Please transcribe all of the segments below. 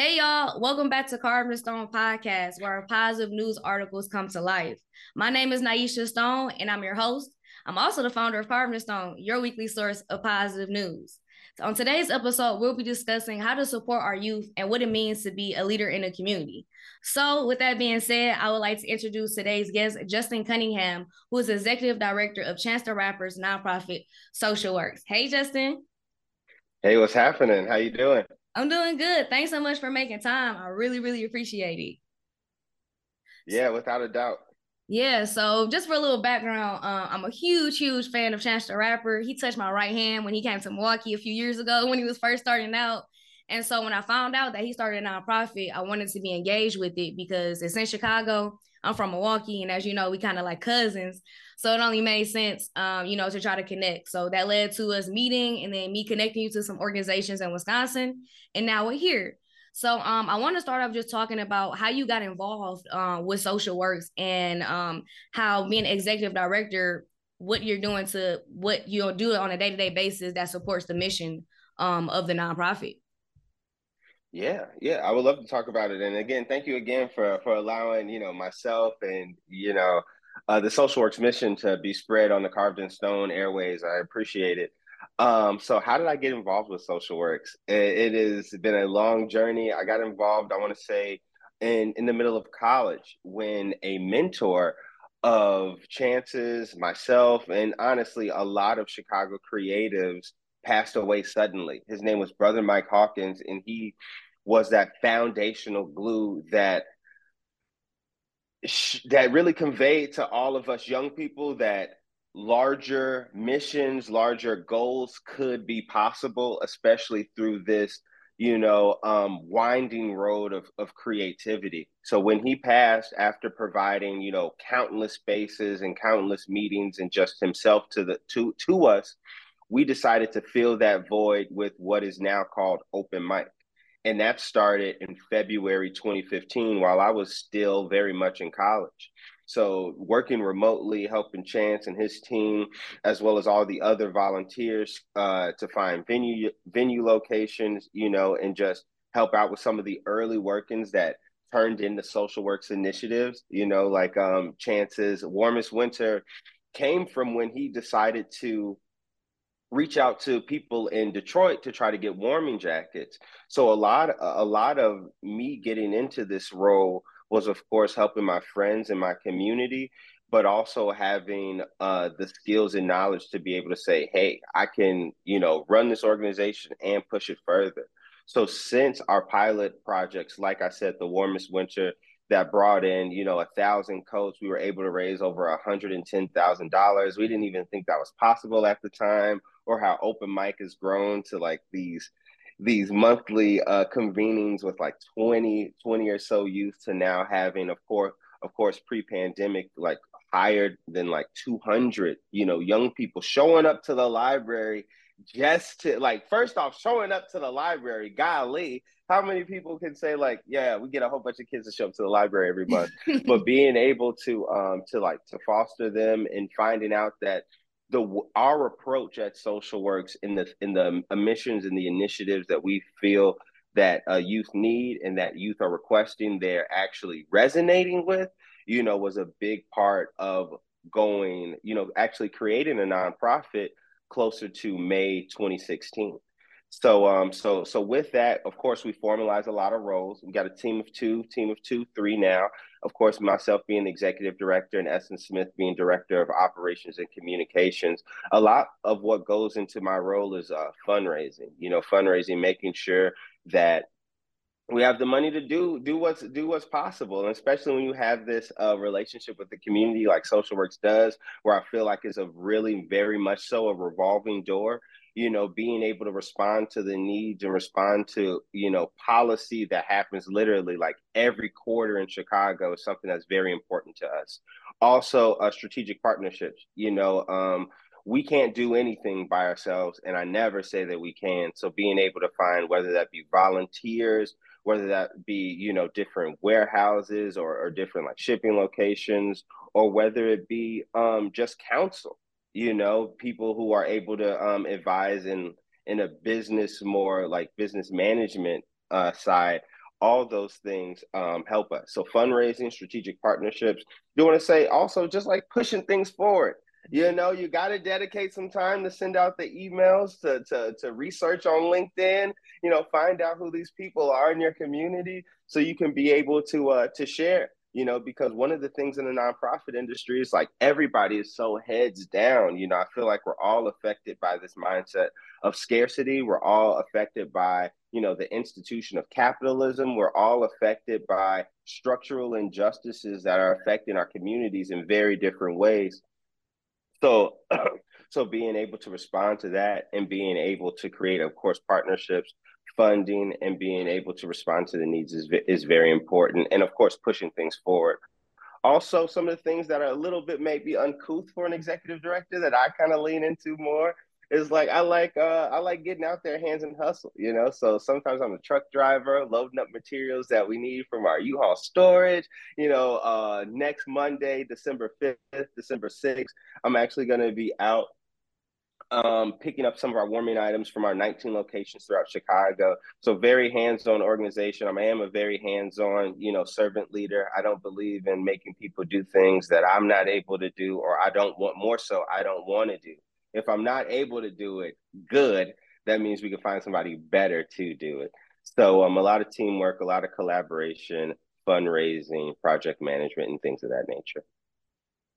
Hey y'all, welcome back to Carvd N Stone Podcast, where positive news articles come to life. My name is Nyesha Stone, and I'm your host. I'm also the founder of Carvd N Stone, your weekly source of positive news. So on today's episode, we'll be discussing how to support our youth and what it means to be a leader in the community. So, with that being said, I would like to introduce today's guest, Justin Cunningham, who is executive director of Chance the Rapper's nonprofit Social Works. Hey, Justin. Hey, what's happening? How you doing? I'm doing good. Thanks so much for making time. I really, really appreciate it. Yeah, without a doubt. Yeah, so just for a little background, uh, I'm a huge, huge fan of Chance the Rapper. He touched my right hand when he came to Milwaukee a few years ago when he was first starting out. And so when I found out that he started a nonprofit, I wanted to be engaged with it because it's in Chicago. I'm from Milwaukee, and as you know, we kind of like cousins. So it only made sense, um, you know, to try to connect. So that led to us meeting and then me connecting you to some organizations in Wisconsin. And now we're here. So um, I want to start off just talking about how you got involved uh, with social works and um, how being executive director, what you're doing to what you'll do on a day-to-day basis that supports the mission um, of the nonprofit. Yeah, yeah, I would love to talk about it. And again, thank you again for for allowing you know myself and you know uh, the Social Works mission to be spread on the Carvd N Stone airways. I appreciate it. Um, so, how did I get involved with Social Works? It, it has been a long journey. I got involved, I want to say, in, in the middle of college when a mentor of Chances, myself, and honestly, a lot of Chicago creatives passed away suddenly. His name was Brother Mike Hawkins, and he was that foundational glue that that really conveyed to all of us young people that larger missions, larger goals could be possible, especially through this, you know, um, winding road of, of creativity. So when he passed after providing, you know, countless spaces and countless meetings and just himself to the to to us, we decided to fill that void with what is now called open mic. And that started in February 2015 while I was still very much in college. So, working remotely, helping Chance and his team, as well as all the other volunteers, uh, to find venue venue locations, you know, and just help out with some of the early workings that turned into social works initiatives. You know, like um, Chance's warmest winter came from when he decided to reach out to people in Detroit to try to get warming jackets. So a lot a lot of me getting into this role was of course helping my friends and my community but also having uh, the skills and knowledge to be able to say, hey, I can, you know, run this organization and push it further. So since our pilot projects, like I said, the warmest winter that brought in, you know, a thousand coats. We were able to raise over a hundred and ten thousand dollars. We didn't even think that was possible at the time, or how open mic has grown to like these these monthly uh, convenings with like 20, 20 or so youth to now having, of course, of course, pre-pandemic, like higher than like 200, you know, young people showing up to the library just to like first off showing up to the library golly how many people can say like yeah we get a whole bunch of kids to show up to the library every month. But being able to um to like to foster them and finding out that the our approach at social works in the in the missions and the initiatives that we feel that uh, youth need and that youth are requesting they're actually resonating with you know was a big part of going you know actually creating a nonprofit closer to May 2016. So um so so with that, of course, we formalize a lot of roles. We got a team of two, team of two, three now. Of course, myself being the executive director and Essen Smith being director of operations and communications. A lot of what goes into my role is uh, fundraising. You know, fundraising, making sure that we have the money to do do what's do what's possible and especially when you have this uh, relationship with the community like social works does where i feel like it's a really very much so a revolving door you know being able to respond to the needs and respond to you know policy that happens literally like every quarter in chicago is something that's very important to us. Also uh, strategic partnerships you know um, we can't do anything by ourselves and i never say that we can. So being able to find whether that be volunteers whether that be you know different warehouses or, or different like shipping locations or whether it be um, just counsel you know people who are able to um, advise in in a business more like business management uh, side all those things um, help us. So fundraising, strategic partnerships. Do you want to say also just like pushing things forward. You know, you got to dedicate some time to send out the emails, to, to, to research on LinkedIn, you know, find out who these people are in your community so you can be able to uh, to share you know, because one of the things in the nonprofit industry is like everybody is so heads down. You know, I feel like we're all affected by this mindset of scarcity. We're all affected by, you know, the institution of capitalism. We're all affected by structural injustices that are affecting our communities in very different ways. So, so being able to respond to that and being able to create, of course, partnerships funding and being able to respond to the needs is, is very important. And of course, pushing things forward. Also, some of the things that are a little bit maybe uncouth for an executive director that I kind of lean into more is like I like uh, I like getting out there hands and hustle, you know. So sometimes I'm a truck driver loading up materials that we need from our U-Haul storage. You know, uh, next Monday, December 5th, December 6th, I'm actually going to be out um, picking up some of our warming items from our 19 locations throughout Chicago. So very hands-on organization. I am a very hands-on, you know, servant leader. I don't believe in making people do things that I'm not able to do, or I don't want more so I don't want to do. If I'm not able to do it, good. That means we can find somebody better to do it. So um, a lot of teamwork, a lot of collaboration, fundraising, project management, and things of that nature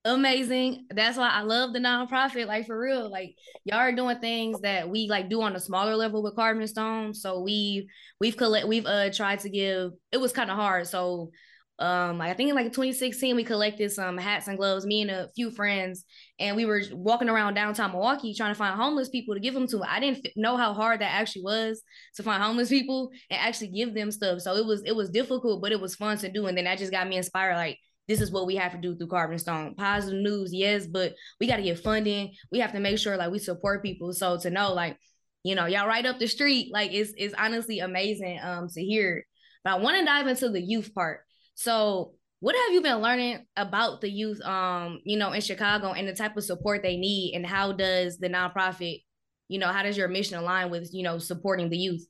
amazing. That's why I love the nonprofit. Like for real, like y'all are doing things that we like do on a smaller level with Carvd N Stone. So we we've collect we've uh tried to give. It was kind of hard. So um I think in like 2016 we collected some hats and gloves. Me and a few friends, and we were walking around downtown Milwaukee trying to find homeless people to give them to. I didn't know how hard that actually was to find homeless people and actually give them stuff. So it was it was difficult, but it was fun to do. And then that just got me inspired. Like this is what we have to do through Carvd N Stone. Positive news, yes, but we got to get funding. We have to make sure like we support people. So to know like, you know, y'all right up the street, like it's it's honestly amazing um to hear. But I want to dive into the youth part. So what have you been learning about the youth um, you know, in Chicago and the type of support they need and how does the nonprofit, you know, how does your mission align with, you know, supporting the youth?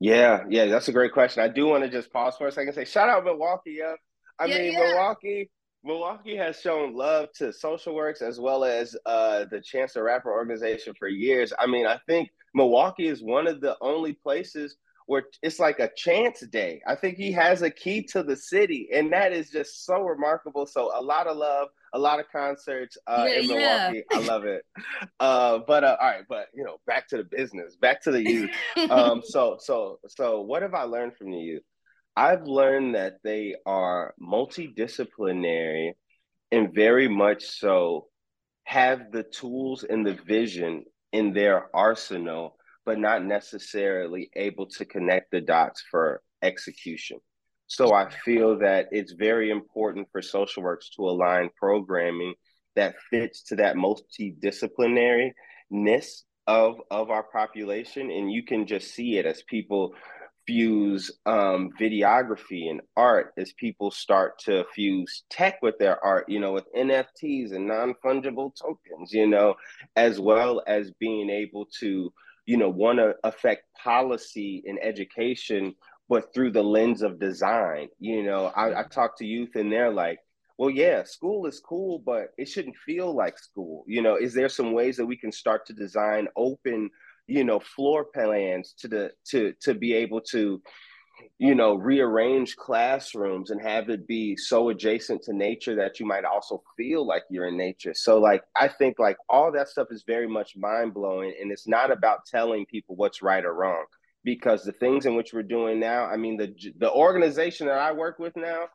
Yeah, yeah, that's a great question. I do want to just pause for a second and say shout out Milwaukee, yeah. I yeah, mean, yeah. Milwaukee. Milwaukee has shown love to Social Works as well as uh, the Chance the Rapper organization for years. I mean, I think Milwaukee is one of the only places where it's like a chance day. I think he has a key to the city, and that is just so remarkable. So a lot of love, a lot of concerts uh, yeah, in Milwaukee. Yeah. I love it. Uh, but uh, all right, but you know, back to the business, back to the youth. um, so so so, what have I learned from the youth? I've learned that they are multidisciplinary and very much so have the tools and the vision in their arsenal, but not necessarily able to connect the dots for execution. So I feel that it's very important for social works to align programming that fits to that multidisciplinariness of of our population and you can just see it as people fuse um, videography and art as people start to fuse tech with their art, you know, with NFTs and non fungible tokens, you know, as well as being able to, you know, want to affect policy and education, but through the lens of design. You know, I, I talk to youth and they're like, well, yeah, school is cool, but it shouldn't feel like school. You know, is there some ways that we can start to design open you know floor plans to the to to be able to you know rearrange classrooms and have it be so adjacent to nature that you might also feel like you're in nature. So like i think like all that stuff is very much mind-blowing and it's not about telling people what's right or wrong because the things in which we're doing now i mean the the organization that i work with now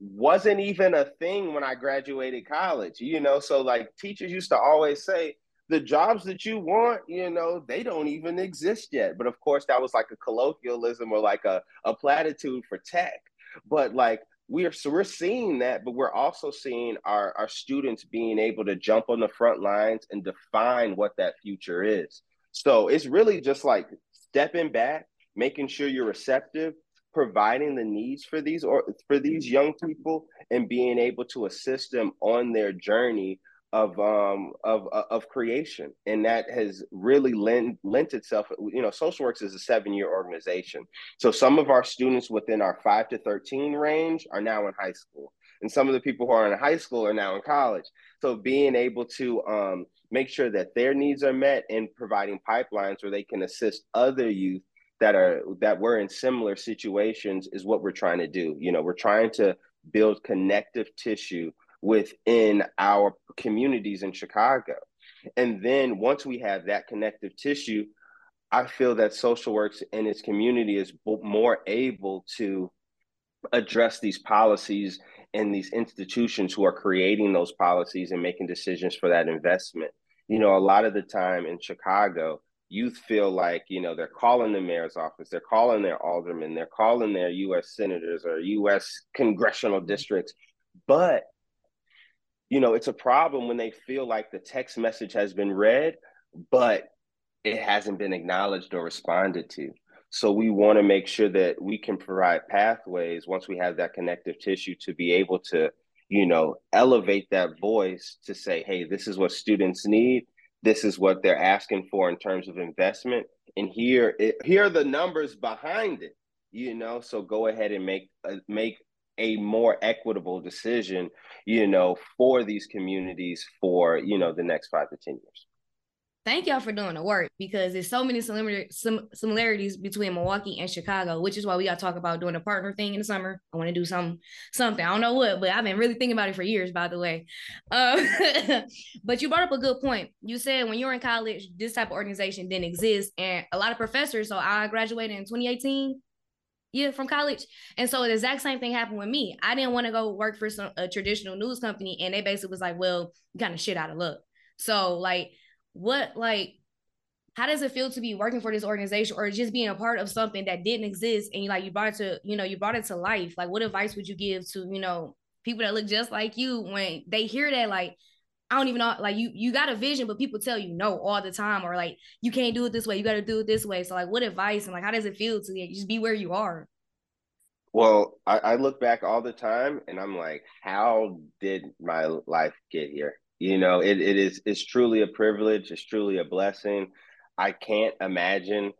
wasn't even a thing when i graduated college you know? So like teachers used to always say the jobs that you want, you know, they don't even exist yet. But of course, that was like a colloquialism or like a, a platitude for tech. But like we are so we're seeing that, but we're also seeing our, our students being able to jump on the front lines and define what that future is. So it's really just like stepping back, making sure you're receptive, providing the needs for these or for these young people and being able to assist them on their journey of um of of creation. And that has really lent lent itself you know social works is a seven year organization. So some of our students within our 5 to 13 range are now in high school. And some of the people who are in high school are now in college. So being able to um, make sure that their needs are met and providing pipelines where they can assist other youth that are that were in similar situations is what we're trying to do. You know we're trying to build connective tissue within our communities in Chicago. And then once we have that connective tissue, I feel that social works in its community is more able to address these policies and these institutions who are creating those policies and making decisions for that investment. You know, a lot of the time in Chicago, youth feel like, you know, they're calling the mayor's office, they're calling their aldermen, they're calling their US senators or US congressional districts, but you know, it's a problem when they feel like the text message has been read, but it hasn't been acknowledged or responded to. So we want to make sure that we can provide pathways once we have that connective tissue to be able to, you know, elevate that voice to say, hey, this is what students need. This is what they're asking for in terms of investment. And here, it, here are the numbers behind it. You know, so go ahead and make uh, make a more equitable decision, you know, for these communities for, you know, the next five to 10 years. Thank y'all for doing the work because there's so many similar sim- similarities between Milwaukee and Chicago, which is why we got to talk about doing a partner thing in the summer. I want to do some something. I don't know what, but I've been really thinking about it for years, by the way. Uh, but you brought up a good point. You said when you were in college, this type of organization didn't exist, and a lot of professors. So I graduated in 2018 yeah, from college. And so the exact same thing happened with me. I didn't want to go work for some a traditional news company, and they basically was like, "Well, kind of shit out of luck." So like, what like, how does it feel to be working for this organization or just being a part of something that didn't exist and like you brought it to you know you brought it to life? Like, what advice would you give to you know people that look just like you when they hear that like I don't even know like you you got a vision, but people tell you no all the time, or like you can't do it this way, you got to do it this way. So like, what advice and like how does it feel to just be where you are? Well, I, I look back all the time, and I'm like, how did my life get here? You know, it, it is it's truly a privilege. It's truly a blessing. I can't imagine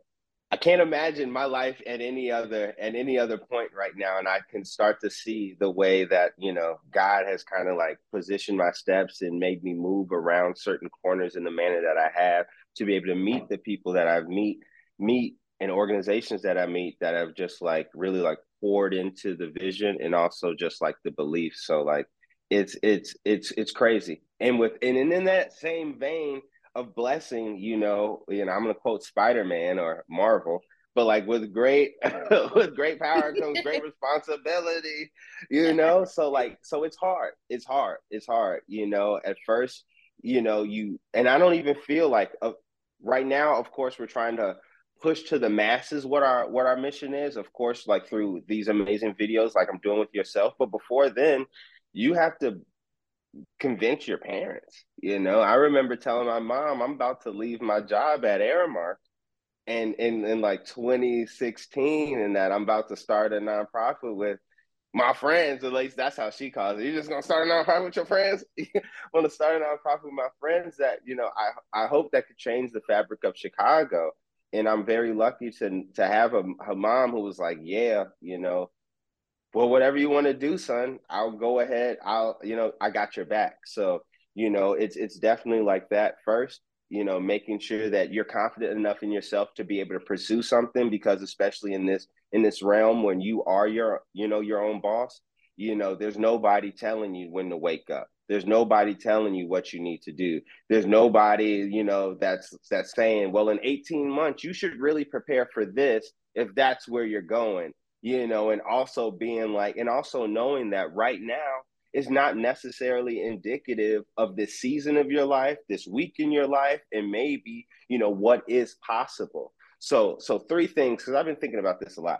I can't imagine my life at any other at any other point right now, and I can start to see the way that you know God has kind of like positioned my steps and made me move around certain corners in the manner that I have to be able to meet the people that I've meet meet and organizations that I meet that have just like really like poured into the vision and also just like the belief. So like it's it's it's it's crazy, and with and in that same vein of blessing, you know, you know, I'm gonna quote Spider-Man or Marvel, but like with great with great power comes great responsibility, you know. So like so it's hard. It's hard. It's hard, you know. At first, you know, you and I don't even feel like uh, right now, of course, we're trying to push to the masses what our what our mission is of course like through these amazing videos like i'm doing with yourself but before then you have to convince your parents. You know, I remember telling my mom I'm about to leave my job at Aramark and in, in like 2016 and that I'm about to start a nonprofit with my friends, at least that's how she calls it. You're just gonna start a nonprofit with your friends? want to start a nonprofit with my friends that, you know, I, I hope that could change the fabric of Chicago. And I'm very lucky to to have a, a mom who was like, yeah, you know, well, whatever you want to do, son, I'll go ahead. I'll, you know, I got your back. So, you know, it's it's definitely like that first, you know, making sure that you're confident enough in yourself to be able to pursue something because especially in this in this realm when you are your, you know, your own boss, you know, there's nobody telling you when to wake up. There's nobody telling you what you need to do. There's nobody, you know, that's that's saying, well, in 18 months, you should really prepare for this if that's where you're going you know, and also being like, and also knowing that right now is not necessarily indicative of this season of your life, this week in your life, and maybe, you know, what is possible. So, so three things, because I've been thinking about this a lot.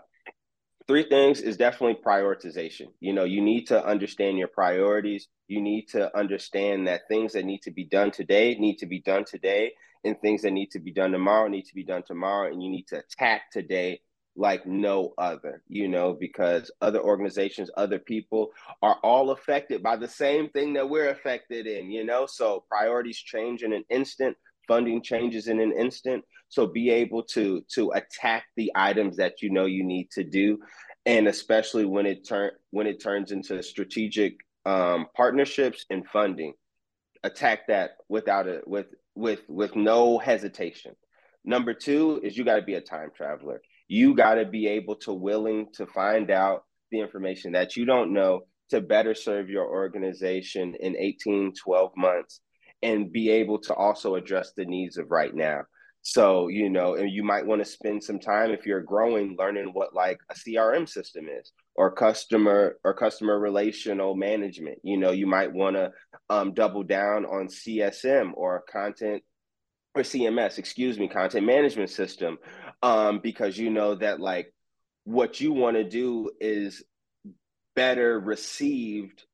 Three things is definitely prioritization. You know, you need to understand your priorities. You need to understand that things that need to be done today need to be done today, and things that need to be done tomorrow need to be done tomorrow. And you need to attack today like no other, you know, because other organizations, other people are all affected by the same thing that we're affected in, you know. So priorities change in an instant, funding changes in an instant. So be able to to attack the items that you know you need to do, and especially when it turn when it turns into strategic um, partnerships and funding, attack that without it with with with no hesitation. Number two is you got to be a time traveler. You got to be able to willing to find out the information that you don't know to better serve your organization in 18, 12 months and be able to also address the needs of right now. So, you know, and you might want to spend some time if you're growing learning what like a CRM system is or customer or customer relational management. You know, you might want to um, double down on CSM or content or CMS, excuse me, content management system, um, because you know that like what you want to do is better received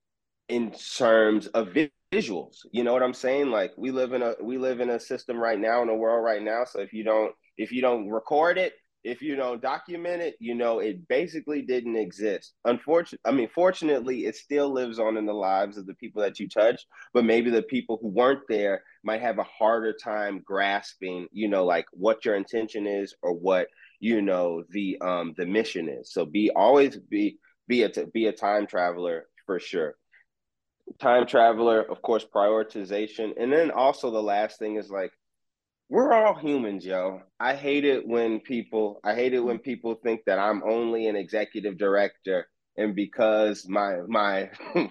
in terms of visuals. You know what I'm saying? Like we live in a we live in a system right now in a world right now. So if you don't if you don't record it, if you don't document it, you know it basically didn't exist. Unfortunately, I mean, fortunately, it still lives on in the lives of the people that you touched. But maybe the people who weren't there might have a harder time grasping, you know, like what your intention is or what you know the um the mission is. So be always be be a be a time traveler for sure time traveler, of course, prioritization. And then also the last thing is like, we're all humans, yo. I hate it when people, I hate it when people think that I'm only an executive director and because my my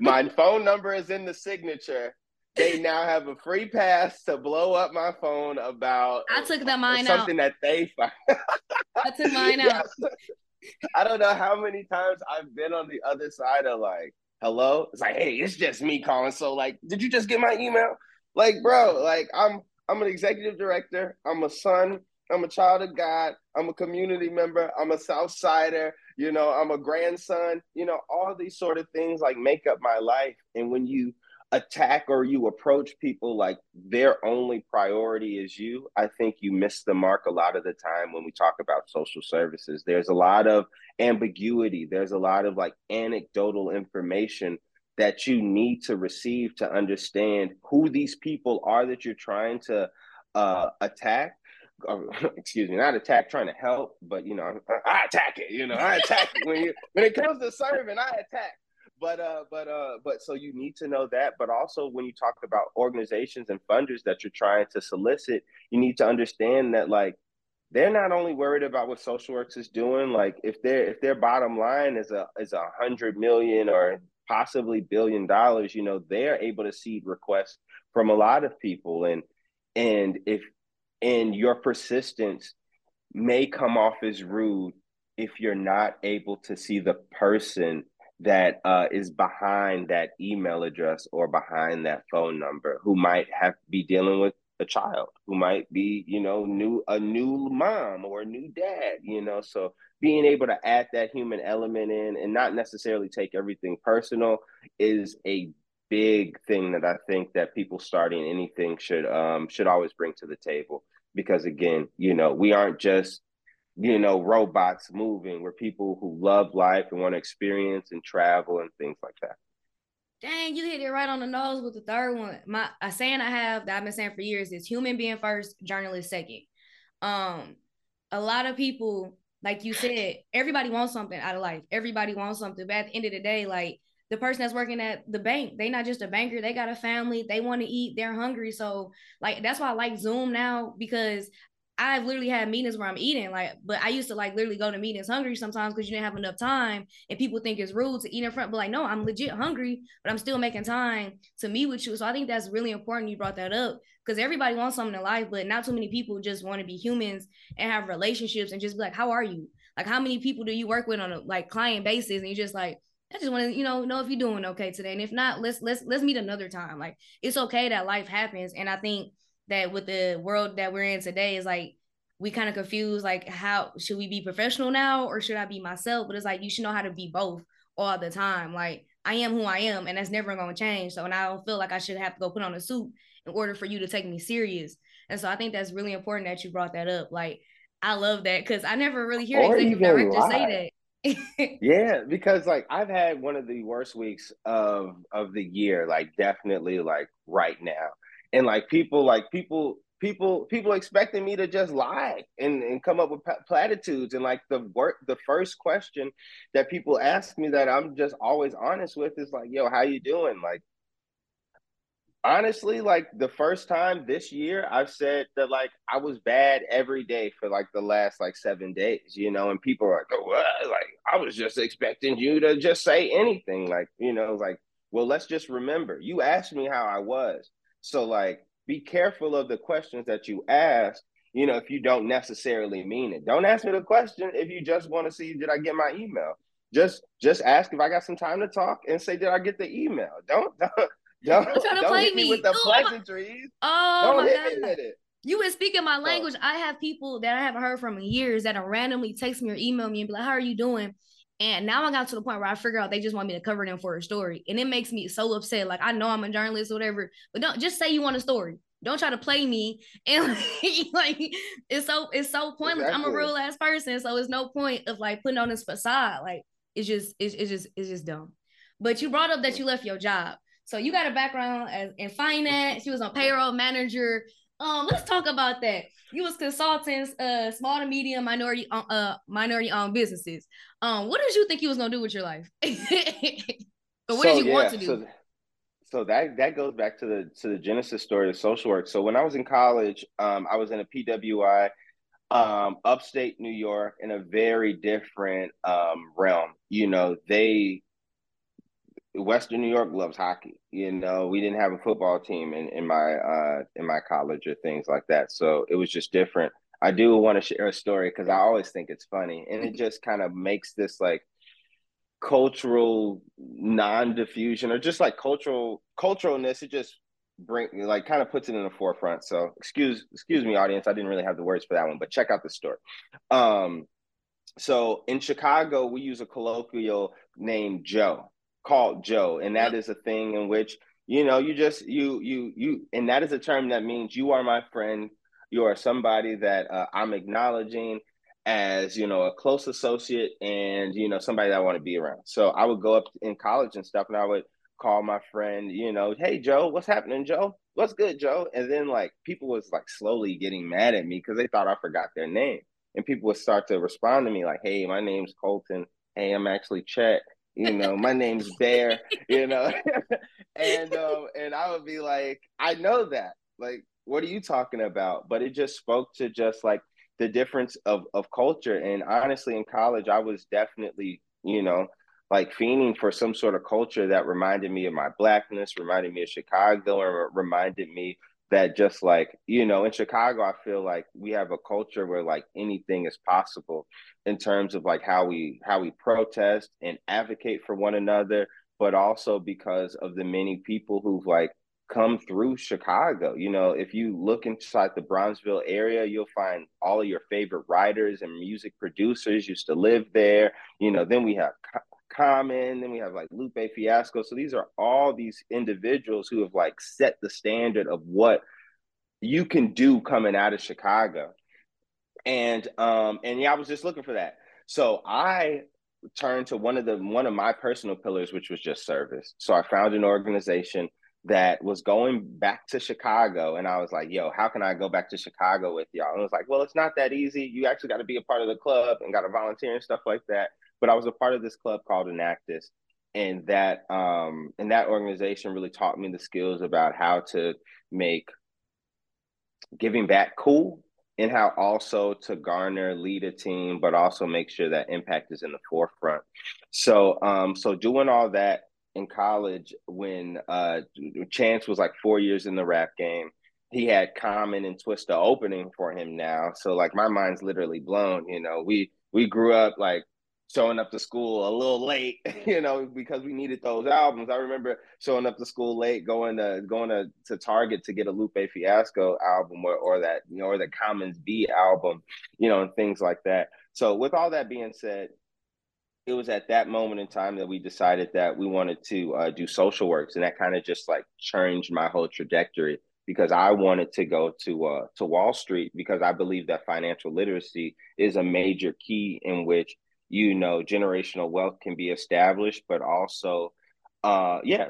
my phone number is in the signature, they now have a free pass to blow up my phone about I took the mine out. something out. that they find. I took mine out. I don't know how many times I've been on the other side of like, hello it's like hey it's just me calling so like did you just get my email like bro like i'm i'm an executive director. I'm a son. I'm a child of god. I'm a community member. I'm a south sider you know i'm a grandson. You know all these sort of things like make up my life. And when you attack or you approach people like their only priority is you, I think you miss the mark a lot of the time when we talk about social services. There's a lot of ambiguity, there's a lot of like anecdotal information that you need to receive to understand who these people are that you're trying to uh, attack. excuse me, not attack, trying to help, but you know, I, I attack it. You know, I attack it when you when it comes to serving, I attack but uh but uh but so you need to know that but also when you talk about organizations and funders that you're trying to solicit you need to understand that like they're not only worried about what social works is doing like if their if their bottom line is a is a hundred million or possibly billion dollars you know they're able to see requests from a lot of people. And and if and your persistence may come off as rude if you're not able to see the person that uh, is behind that email address or behind that phone number who might have be dealing with a child who might be you know new a new mom or a new dad you know so being able to add that human element in and not necessarily take everything personal is a big thing that i think that people starting anything should um should always bring to the table because again you know we aren't just you know, robots moving. We're people who love life and want to experience and travel and things like that. Dang, you hit it right on the nose with the third one. My a saying I have that I've been saying for years is human being first, journalist second. Um, a lot of people, like you said, everybody wants something out of life. Everybody wants something. But at the end of the day, like the person that's working at the bank, they not just a banker, they got a family, they want to eat, they're hungry. So like that's why I like Zoom now because I've literally had meetings where I'm eating, like, but I used to like literally go to meetings hungry sometimes because you didn't have enough time, and people think it's rude to eat in front. But like, no, I'm legit hungry, but I'm still making time to meet with you. So I think that's really important. You brought that up because everybody wants something in life, but not too many people just want to be humans and have relationships and just be like, how are you? Like, how many people do you work with on a like client basis? And you just like, I just want to, you know, know if you're doing okay today. And if not, let's let's let's meet another time. Like, it's okay that life happens, and I think that with the world that we're in today is like we kind of confuse like how should we be professional now or should I be myself? But it's like you should know how to be both all the time. Like I am who I am, and that's never going to change. So, and I don't feel like I should have to go put on a suit in order for you to take me serious. And so, I think that's really important that you brought that up. Like, I love that because I never really hear or executive directors say that. yeah, because like I've had one of the worst weeks of of the year, like definitely like right now. And like people like people people people expecting me to just lie and, and come up with platitudes. And like the work the first question that people ask me that i'm just always honest with is like yo how you doing? Like honestly like the first time this year i've said that like i was bad every day for like the last like seven days you know? And people are like oh, what? like i was just expecting you to just say anything like you know? Like well let's just remember. You asked me how i was so like be careful of the questions that you ask you know if you don't necessarily mean it don't ask me the question if you just want to see did i get my email just just ask if i got some time to talk and say did i get the email don't don't don't, don't, hit me, me with the pleasantries oh don't my hit God. me with it you been speaking my language. Oh. I have people that I haven't heard from in years that are randomly text me or email me and be like, "How are you doing?" And now I got to the point where I figure out they just want me to cover them for a story, and it makes me so upset. Like I know I'm a journalist or whatever, but don't just say you want a story. Don't try to play me. And like, it's so it's so pointless. Exactly. I'm a real ass person, so it's no point of like putting on this facade. Like it's just it's, it's just it's just dumb. But you brought up that you left your job. So you got a background as, in finance. You was on payroll manager. Um, let's talk about that. You was consultants, uh, small to medium minority, uh, uh minority owned businesses. Um, what did you think you was gonna do with your life? but what so, did you yeah, want to do? So, so that that goes back to the to the genesis story of social work. So when I was in college, um, I was in a PWI, um, upstate New York, in a very different um, realm. You know, they Western New York loves hockey. You know, we didn't have a football team in, in my uh, in my college or things like that. So it was just different. I do want to share a story because I always think it's funny, and it just kind of makes this like cultural non-diffusion or just like cultural culturalness. It just bring like kind of puts it in the forefront. So excuse excuse me, audience. I didn't really have the words for that one, but check out the story. Um, so in Chicago, we use a colloquial name Joe called Joe, and that is a thing in which you know you just you you you, and that is a term that means you are my friend. You are somebody that uh, I'm acknowledging as you know a close associate and you know somebody that I want to be around. So I would go up in college and stuff, and I would call my friend, you know, hey Joe, what's happening, Joe? What's good, Joe? And then like people was like slowly getting mad at me because they thought I forgot their name, and people would start to respond to me like, hey, my name's Colton. Hey, I'm actually Chet you know, my name's Bear, you know, and um, and I would be like, I know that, like, what are you talking about? But it just spoke to just like the difference of of culture. And honestly, in college, I was definitely, you know, like fiending for some sort of culture that reminded me of my blackness, reminded me of Chicago, or reminded me that just like you know in chicago i feel like we have a culture where like anything is possible in terms of like how we how we protest and advocate for one another but also because of the many people who've like come through chicago. You know if you look inside the bronzeville area you'll find all of your favorite writers and music producers used to live there. You know then we have Common, then we have like Lupe Fiasco. So these are all these individuals who have like set the standard of what you can do coming out of Chicago. And um and yeah, I was just looking for that. So I turned to one of the one of my personal pillars, which was just service. So I found an organization that was going back to Chicago. And I was like, yo, how can I go back to Chicago with y'all? And it was like, well, it's not that easy. You actually got to be a part of the club and got to volunteer and stuff like that. But I was a part of this club called Enactus. And that um and that organization really taught me the skills about how to make giving back cool and how also to garner lead a team but also make sure that impact is in the forefront so um so doing all that in college when uh chance was like four years in the rap game he had common and twista opening for him now so like my mind's literally blown you know we we grew up like showing up to school a little late, you know, because we needed those albums. I remember showing up to school late, going to going to, to Target to get a Lupe Fiasco album or, or that, you know, or the Commons Be album, you know, and things like that. So with all that being said, it was at that moment in time that we decided that we wanted to uh, do social works, and that kind of just like changed my whole trajectory because I wanted to go to uh, to Wall Street because I believe that financial literacy is a major key in which you know generational wealth can be established, but also uh yeah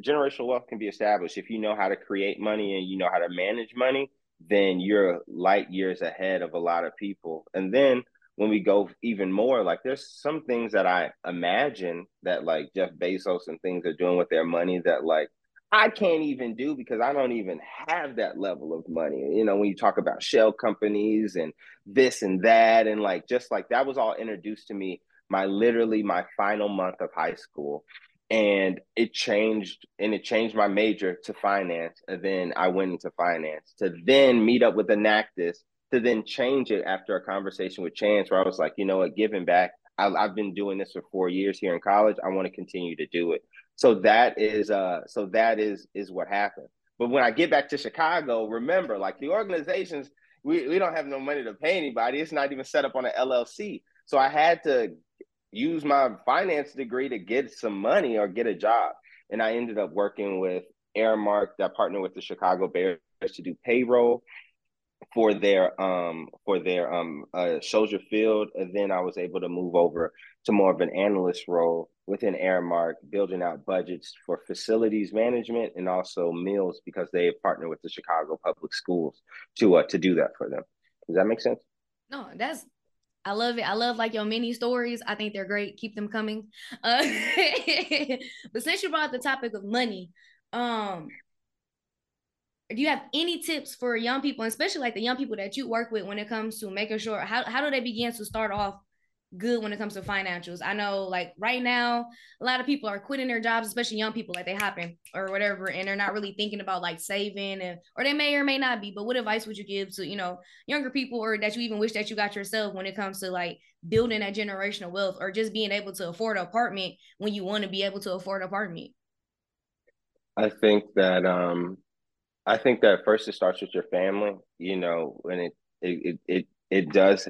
generational wealth can be established. If you know how to create money and you know how to manage money then you're light years ahead of a lot of people. And then when we go even more like there's some things that i imagine that like jeff bezos and things are doing with their money that like I can't even do because I don't even have that level of money. You know, when you talk about shell companies and this and that, and like just like that was all introduced to me my literally my final month of high school. And it changed and it changed my major to finance. And then I went into finance to then meet up with Enactus to then change it after a conversation with Chance where I was like, you know what, giving back. I, I've been doing this for four years here in college. I want to continue to do it. So that is uh so that is is what happened. But when I get back to Chicago, remember, like the organizations, we, we don't have no money to pay anybody. It's not even set up on an LLC. So I had to use my finance degree to get some money or get a job. And I ended up working with Aramark that partnered with the Chicago Bears to do payroll for their um for their um uh Soldier Field. And then I was able to move over to more of an analyst role within Aramark, building out budgets for facilities management and also meals because they partner with the Chicago Public Schools to uh, to do that for them. Does that make sense? No, that's I love it. I love like your mini stories. I think they're great. Keep them coming. Uh, but since you brought the topic of money, um, do you have any tips for young people, especially like the young people that you work with when it comes to making sure how, how do they begin to start off good when it comes to financials. I know like right now, a lot of people are quitting their jobs, especially young people, like they happen or whatever, and they're not really thinking about like saving and or they may or may not be. But what advice would you give to, you know, younger people or that you even wish that you got yourself when it comes to like building that generational wealth or just being able to afford an apartment when you want to be able to afford an apartment? I think that um I think that first it starts with your family, you know, when it it it it, does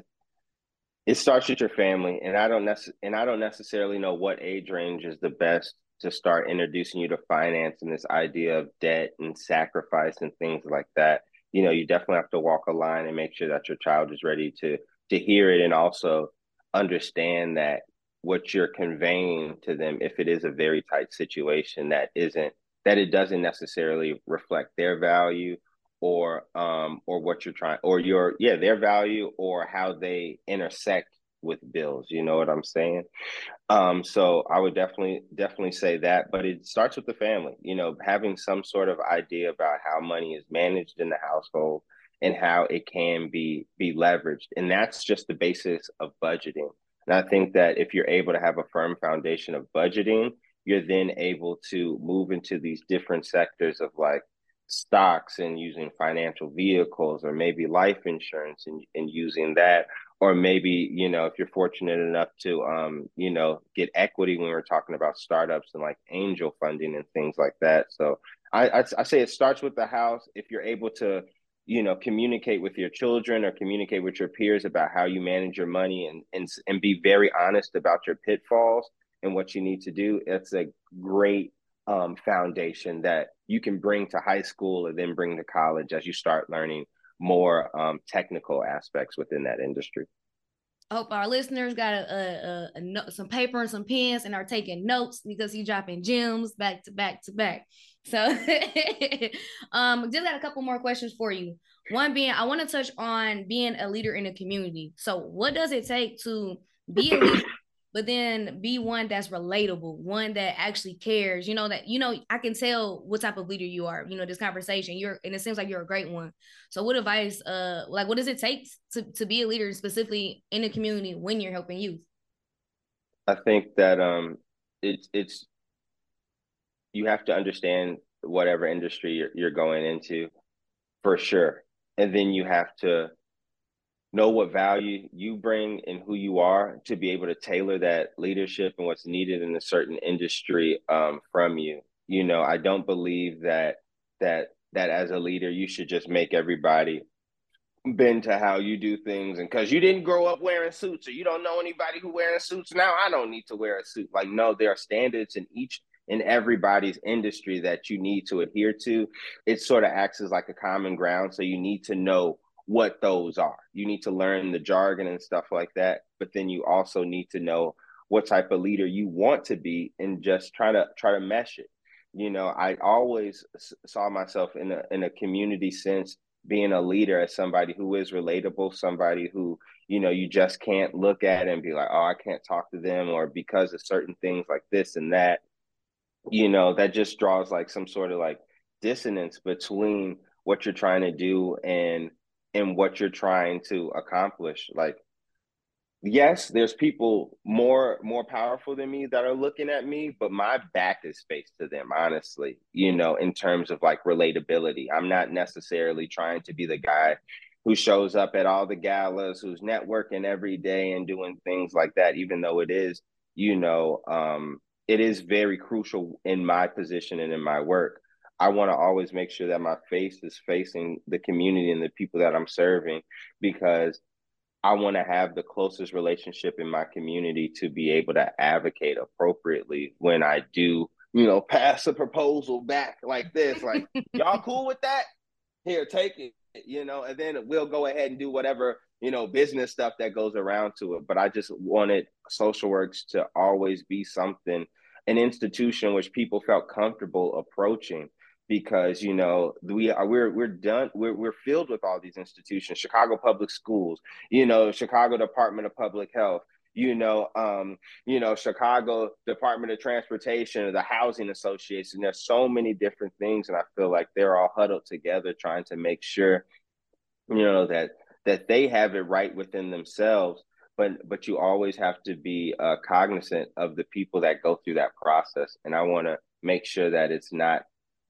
it starts with your family and i don't nec- and i don't necessarily know what age range is the best to start introducing you to finance and this idea of debt and sacrifice and things like that. You know you definitely have to walk a line and make sure that your child is ready to to hear it and also understand that what you're conveying to them if it is a very tight situation that isn't that it doesn't necessarily reflect their value or um or what you're trying or your yeah their value or how they intersect with bills you know what i'm saying? Um so i would definitely definitely say that but it starts with the family you know having some sort of idea about how money is managed in the household and how it can be be leveraged and that's just the basis of budgeting. And i think that if you're able to have a firm foundation of budgeting you're then able to move into these different sectors of like stocks and using financial vehicles or maybe life insurance and, and using that. Or maybe you know if you're fortunate enough to um you know get equity when we're talking about startups and like angel funding and things like that. So I, I i say it starts with the house. If you're able to you know communicate with your children or communicate with your peers about how you manage your money and and, and be very honest about your pitfalls and what you need to do it's a great um, foundation that you can bring to high school and then bring to college as you start learning more um, technical aspects within that industry. Hope our listeners got a, a, a, a, some paper and some pens and are taking notes because he's dropping gems back to back to back. So, um, just got a couple more questions for you. One being, I want to touch on being a leader in the community. So, what does it take to be a leader but then be one that's relatable, one that actually cares. You know that you know I can tell what type of leader you are. You know this conversation, you're and it seems like you're a great one. So what advice, uh, like what does it take to to be a leader specifically in the community when you're helping youth? I think that um, it's it's you have to understand whatever industry you're, you're going into, for sure, and then you have to know what value you bring and who you are to be able to tailor that leadership and what's needed in a certain industry um, from you. You know, I don't believe that that that as a leader you should just make everybody bend to how you do things and because you didn't grow up wearing suits or you don't know anybody who wearing suits now i don't need to wear a suit like no there are standards in each in everybody's industry that you need to adhere to. It sort of acts as like a common ground. So you need to know what those are. You need to learn the jargon and stuff like that. But then you also need to know what type of leader you want to be and just try to try to mesh it. You know, I always saw myself in a in a community sense being a leader as somebody who is relatable, somebody who, you know, you just can't look at and be like, oh, I can't talk to them, or because of certain things like this and that, you know, that just draws like some sort of like dissonance between what you're trying to do and and what you're trying to accomplish. Like yes, there's people more more powerful than me that are looking at me, but my back is faced to them, honestly, you know, in terms of like relatability. I'm not necessarily trying to be the guy who shows up at all the galas, who's networking every day and doing things like that, even though it is, you know, um, it is very crucial in my position and in my work. I want to always make sure that my face is facing the community and the people that I'm serving because I want to have the closest relationship in my community to be able to advocate appropriately when I do, you know, pass a proposal back like this. Like, y'all cool with that? Here, take it, you know, and then we'll go ahead and do whatever, you know, business stuff that goes around to it. But I just wanted social works to always be something, an institution which people felt comfortable approaching because you know we are we're we're done we're we're filled with all these institutions chicago public schools you know chicago department of public health you know um you know chicago department of transportation the housing association there's so many different things and i feel like they're all huddled together trying to make sure you know that that they have it right within themselves. But but you always have to be uh, cognizant of the people that go through that process and i want to make sure that it's not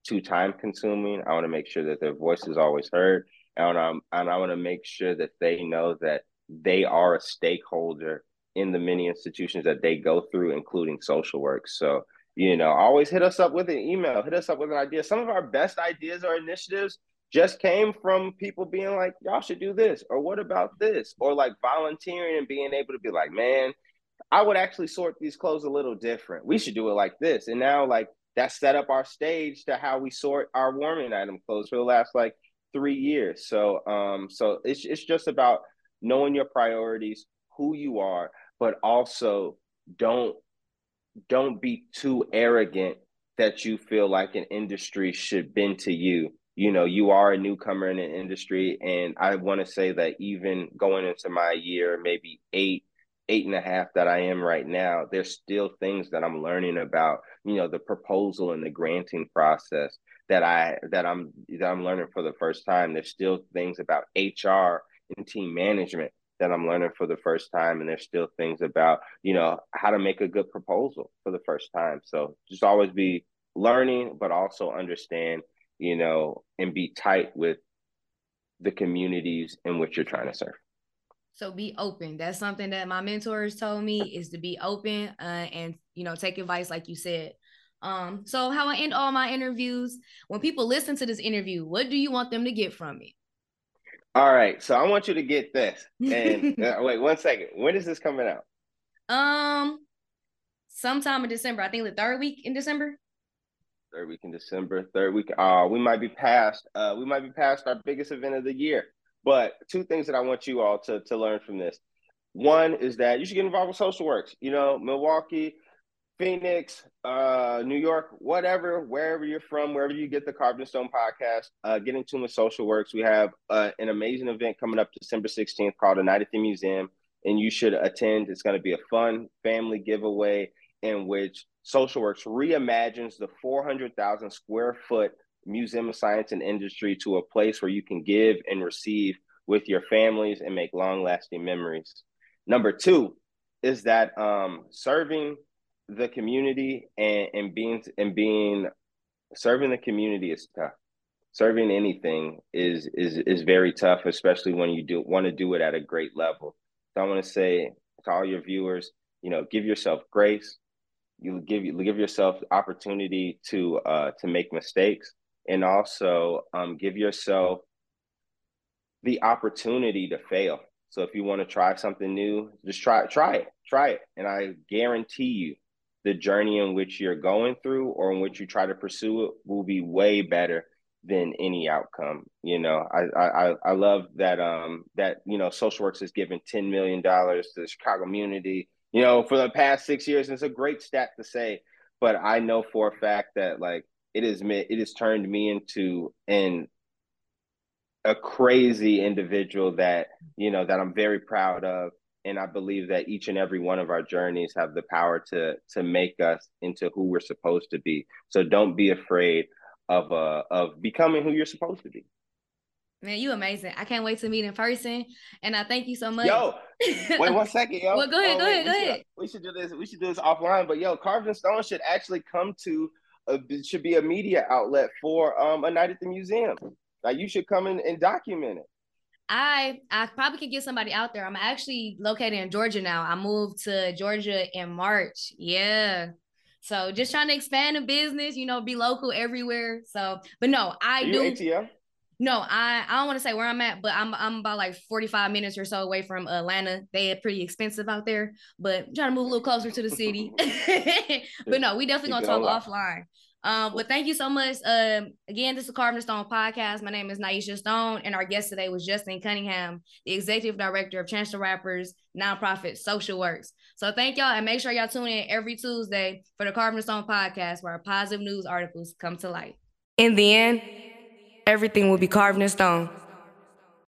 too time consuming. I want to make sure that their voice is always heard. And, um, and I want to make sure that they know that they are a stakeholder in the many institutions that they go through, including social work. So, you know, always hit us up with an email, hit us up with an idea. Some of our best ideas or initiatives just came from people being like, y'all should do this, or what about this? Or like volunteering and being able to be like, man, I would actually sort these clothes a little different. We should do it like this. And now, like, that set up our stage to how we sort our warming item clothes for the last like three years. So um so it's it's just about knowing your priorities, who you are, but also don't don't be too arrogant that you feel like an industry should bend to you. You know, you are a newcomer in an industry, and I want to say that even going into my year, maybe eight, eight and a half that I am right now, there's still things that I'm learning about, you know, the proposal and the granting process that I that I'm that I'm learning for the first time. There's still things about HR and team management that I'm learning for the first time. And there's still things about, you know, how to make a good proposal for the first time. So just always be learning, but also understand, you know, and be tight with the communities in which you're trying to serve. So be open. That's something that my mentors told me is to be open uh, and you know take advice like you said. Um, so how I end all my interviews, when people listen to this interview, what do you want them to get from me? All right, so I want you to get this. And uh, wait one second. When is this coming out? Um, sometime in December. I think the third week in December. Third week in December. Third week. Uh, we might be past. Uh, we might be past our biggest event of the year. But two things that I want you all to, to learn from this. One is that you should get involved with social works. You know, Milwaukee, Phoenix, uh, New York, whatever, wherever you're from, wherever you get the Carvd N Stone podcast, uh, get in tune with Social Works. We have uh, an amazing event coming up December 16th called A Night at the Museum, and you should attend. It's going to be a fun family giveaway in which Social Works reimagines the 400,000 square foot Museum of Science and Industry to a place where you can give and receive with your families and make long lasting memories. Number two is that um, serving the community and, and being and being serving the community is tough. Serving anything is is is very tough, especially when you do want to do it at a great level. So I want to say to all your viewers, you know, give yourself grace. You give you give yourself opportunity to uh, to make mistakes, and also um, give yourself the opportunity to fail. So if you want to try something new, just try try it, try it, and I guarantee you, the journey in which you're going through or in which you try to pursue it will be way better than any outcome. You know, I I I love that um that you know Social Works has given ten million dollars to the Chicago community. You know, for the past six years, it's a great stat to say. But I know for a fact that like it is it has turned me into an a crazy individual that you know that I'm very proud of and I believe that each and every one of our journeys have the power to to make us into who we're supposed to be. So don't be afraid of uh of becoming who you're supposed to be. Man, you amazing. I can't wait to meet in person. And I thank you so much. Yo, wait one second, yo. well, go ahead, oh, go wait, ahead, go we ahead. Should, we should do this. We should do this offline. But yo, Carvd N Stone should actually come to a, should be a media outlet for um a night at the museum. Like you should come in and document it. I I probably could get somebody out there. I'm actually located in Georgia now. I moved to Georgia in March. Yeah. So just trying to expand the business, you know, be local everywhere. So, but no, I do. ATL? No, I I don't want to say where I'm at, but I'm I'm about like 45 minutes or so away from Atlanta. They are pretty expensive out there, but I'm trying to move a little closer to the city. but no, we definitely gonna talk offline. Um, but thank you so much. Um, again, this is Carvd N Stone podcast. My name is Nyesha Stone, and our guest today was Justin Cunningham, the executive director of Chance the Rappers nonprofit Social Works. So thank y'all, and make sure y'all tune in every Tuesday for the Carvd N Stone podcast, where positive news articles come to light. In the end, everything will be carved in stone.